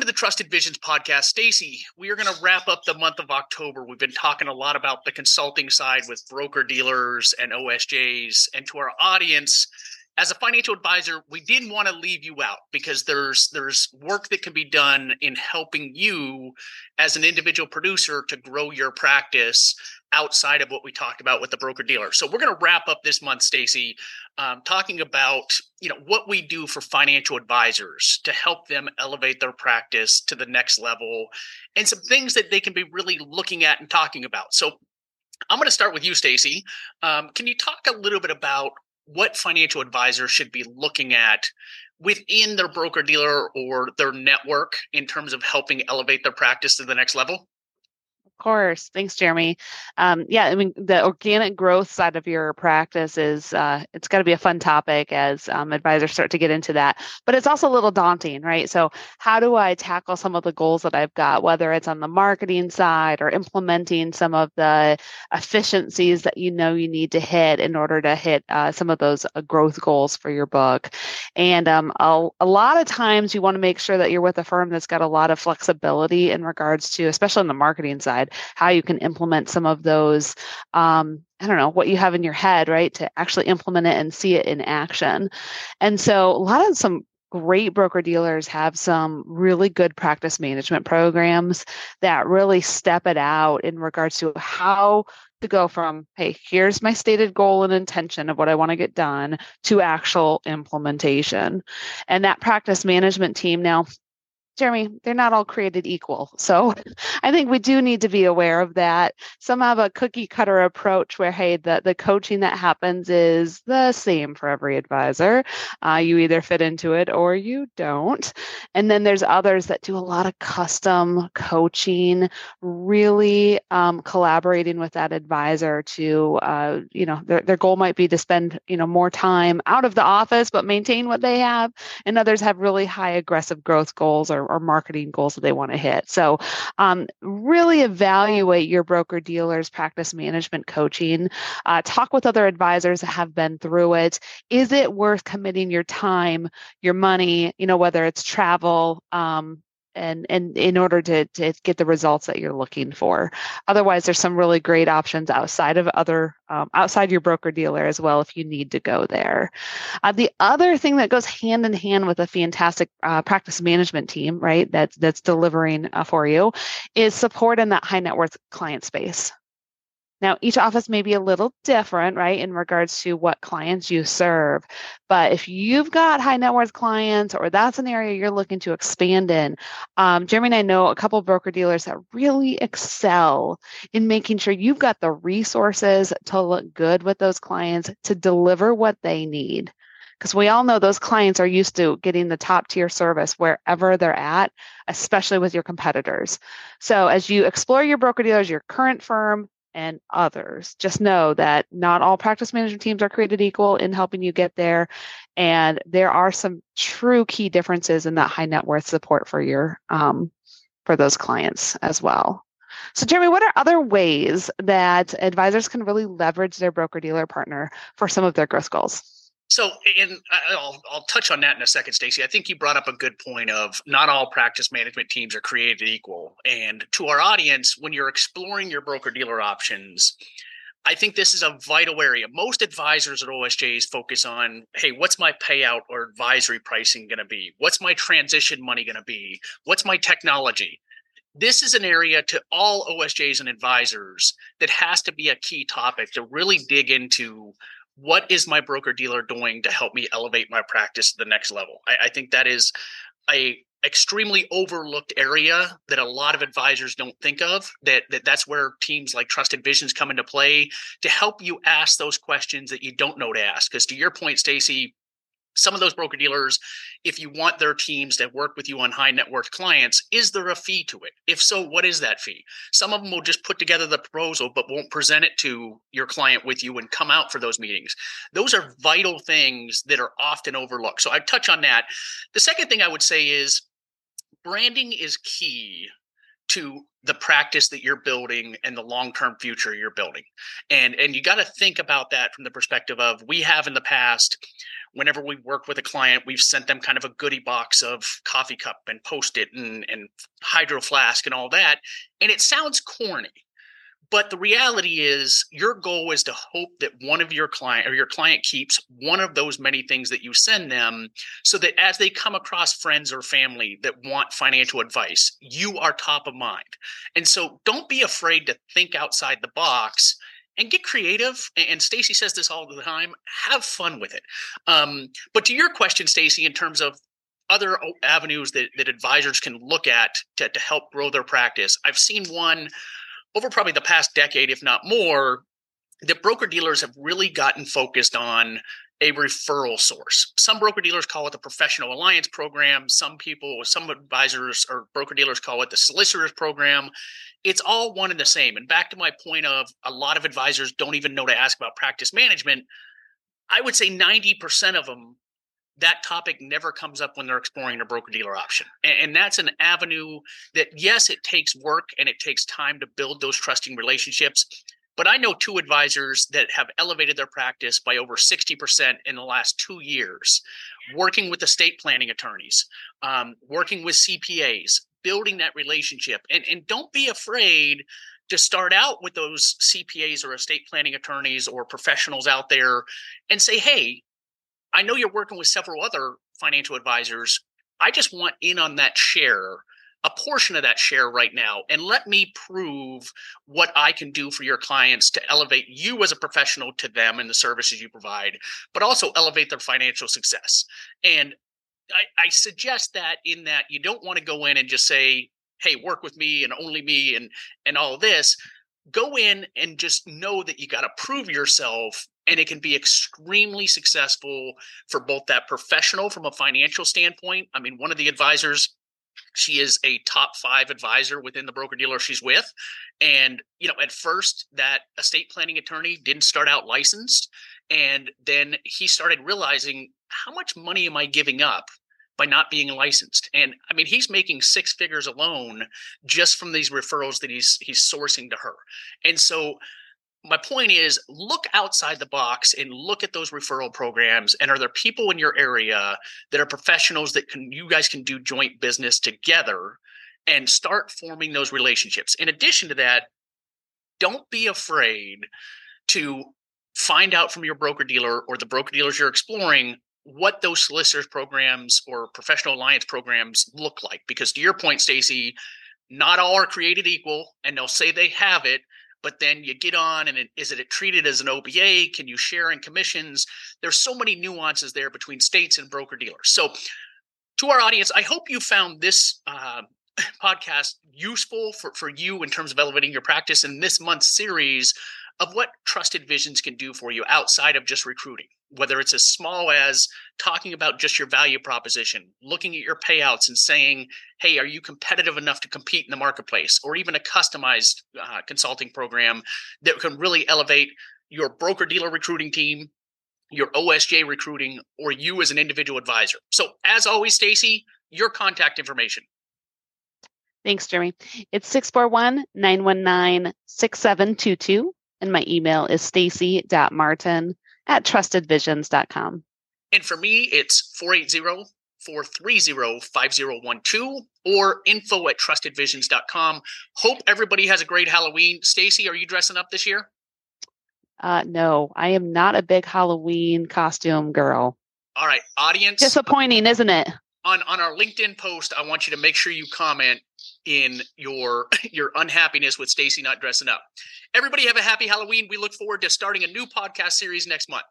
Welcome to the Trusted Visions podcast. Stacy, we are going to wrap up the month of October. We've been talking a lot about the consulting side with broker dealers and OSJs. And to our audience, as a financial advisor, we didn't want to leave you out because there's there's work that can be done in helping you as an individual producer to grow your practice outside of what we talked about with the broker dealer. So we're going to wrap up this month, Stacy, um, talking about you know what we do for financial advisors to help them elevate their practice to the next level, and some things that they can be really looking at and talking about. So I'm going to start with you, Stacy. Um, can you talk a little bit about what financial advisors should be looking at within their broker dealer or their network in terms of helping elevate their practice to the next level? Course. Thanks, Jeremy. Um, yeah, I mean, the organic growth side of your practice is uh, it's got to be a fun topic as um, advisors start to get into that. But it's also a little daunting, right? So, how do I tackle some of the goals that I've got, whether it's on the marketing side or implementing some of the efficiencies that you know you need to hit in order to hit uh, some of those uh, growth goals for your book? And um, a, a lot of times, you want to make sure that you're with a firm that's got a lot of flexibility in regards to, especially on the marketing side how you can implement some of those um, I don't know what you have in your head, right, to actually implement it and see it in action. And so, a lot of some great broker dealers have some really good practice management programs that really step it out in regards to how to go from, hey, here's my stated goal and intention of what I want to get done to actual implementation. And that practice management team now, Jeremy, they're not all created equal. So I think we do need to be aware of that. Some have a cookie cutter approach where, hey, the, the coaching that happens is the same for every advisor. Uh, you either fit into it or you don't. And then there's others that do a lot of custom coaching, really um, collaborating with that advisor to, uh, you know, their, their goal might be to spend, you know, more time out of the office, but maintain what they have. And others have really high aggressive growth goals or or marketing goals that they want to hit. So, um, really evaluate your broker dealer's practice management coaching. Uh, talk with other advisors that have been through it. Is it worth committing your time, your money, you know, whether it's travel, um, and and in order to, to get the results that you're looking for. Otherwise there's some really great options outside of other um, outside your broker dealer as well if you need to go there. Uh, the other thing that goes hand in hand with a fantastic uh, practice management team right that's that's delivering uh, for you is support in that high net worth client space now, each office may be a little different, right, in regards to what clients you serve. But if you've got high net worth clients or that's an area you're looking to expand in, um, Jeremy and I know a couple broker dealers that really excel in making sure you've got the resources to look good with those clients to deliver what they need because we all know those clients are used to getting the top tier service wherever they're at, especially with your competitors. So as you explore your broker dealers, your current firm, and others. Just know that not all practice management teams are created equal in helping you get there. And there are some true key differences in that high net worth support for your um, for those clients as well. So, Jeremy, what are other ways that advisors can really leverage their broker dealer partner for some of their growth goals? So, and uh, I'll, I'll touch on that in a second, Stacy. I think you brought up a good point of not all practice management teams are created equal. And to our audience, when you're exploring your broker dealer options, I think this is a vital area. Most advisors at OSJs focus on, hey, what's my payout or advisory pricing going to be? What's my transition money going to be? What's my technology? This is an area to all OSJs and advisors that has to be a key topic to really dig into what is my broker dealer doing to help me elevate my practice to the next level? I, I think that is a extremely overlooked area that a lot of advisors don't think of that, that that's where teams like trusted visions come into play to help you ask those questions that you don't know to ask because to your point stacy some of those broker dealers, if you want their teams to work with you on high net worth clients, is there a fee to it? If so, what is that fee? Some of them will just put together the proposal, but won't present it to your client with you and come out for those meetings. Those are vital things that are often overlooked. So I touch on that. The second thing I would say is branding is key to the practice that you're building and the long-term future you're building. And and you got to think about that from the perspective of we have in the past whenever we work with a client we've sent them kind of a goodie box of coffee cup and post it and, and hydro flask and all that and it sounds corny but the reality is, your goal is to hope that one of your client or your client keeps one of those many things that you send them so that as they come across friends or family that want financial advice, you are top of mind. And so don't be afraid to think outside the box and get creative. And Stacy says this all the time have fun with it. Um, but to your question, Stacy, in terms of other avenues that, that advisors can look at to, to help grow their practice, I've seen one over probably the past decade, if not more, that broker dealers have really gotten focused on a referral source. Some broker dealers call it the professional alliance program. Some people, some advisors or broker dealers call it the solicitors program. It's all one and the same. And back to my point of a lot of advisors don't even know to ask about practice management. I would say 90% of them that topic never comes up when they're exploring a broker dealer option. And, that's an avenue that, yes, it takes work and it takes time to build those trusting relationships. But I know two advisors that have elevated their practice by over 60% in the last two years, working with estate planning attorneys, um, working with CPAs, building that relationship. And, and don't be afraid to start out with those CPAs or estate planning attorneys or professionals out there and say, hey, I know you're working with several other financial advisors. I just want in on that share, a portion of that share right now, and let me prove what I can do for your clients to elevate you as a professional to them and the services you provide, but also elevate their financial success. And I, I suggest that in that you don't want to go in and just say, hey, work with me and only me and and all this go in and just know that you got to prove yourself and it can be extremely successful for both that professional from a financial standpoint. I mean one of the advisors she is a top five advisor within the broker dealer she's with and you know at first that estate planning attorney didn't start out licensed and then he started realizing how much money am i giving up by not being licensed. And I mean, he's making six figures alone just from these referrals that he's he's sourcing to her. And so my point is look outside the box and look at those referral programs and are there people in your area that are professionals that can you guys can do joint business together and start forming those relationships in addition to that don't be afraid to find out from your broker dealer or the broker dealers you're exploring what those solicitors programs or professional alliance programs look like because to your point stacy not all are created equal and they'll say they have it but then you get on and it, is it treated as an oba can you share in commissions? There's so many nuances there between states and broker dealers so to our audience i hope you found this uh, podcast useful for, for you in terms of elevating your practice in this month's series of what trusted visions can do for you outside of just recruiting whether it's as small as talking about just your value proposition, looking at your payouts and saying, hey, are you competitive enough to compete in the marketplace? Or even a customized uh, consulting program that can really elevate your broker dealer recruiting team, your OSJ recruiting, or you as an individual advisor. So, as always, Stacy, your contact information. Thanks, Jeremy. It's 641 919 6722. And my email is stacy.martin at trustedvisions.com. And for me, it's 480 430 5012 or info at trustedvisions.com. Hope everybody has a great Halloween. Stacy, are you dressing up this year? Uh, no, I am not a big Halloween costume girl. All right, audience. Disappointing, isn't it? On on our LinkedIn post, I want you to make sure you comment in your your unhappiness with Stacy not dressing up. Everybody have a happy Halloween. We look forward to starting a new podcast series next month.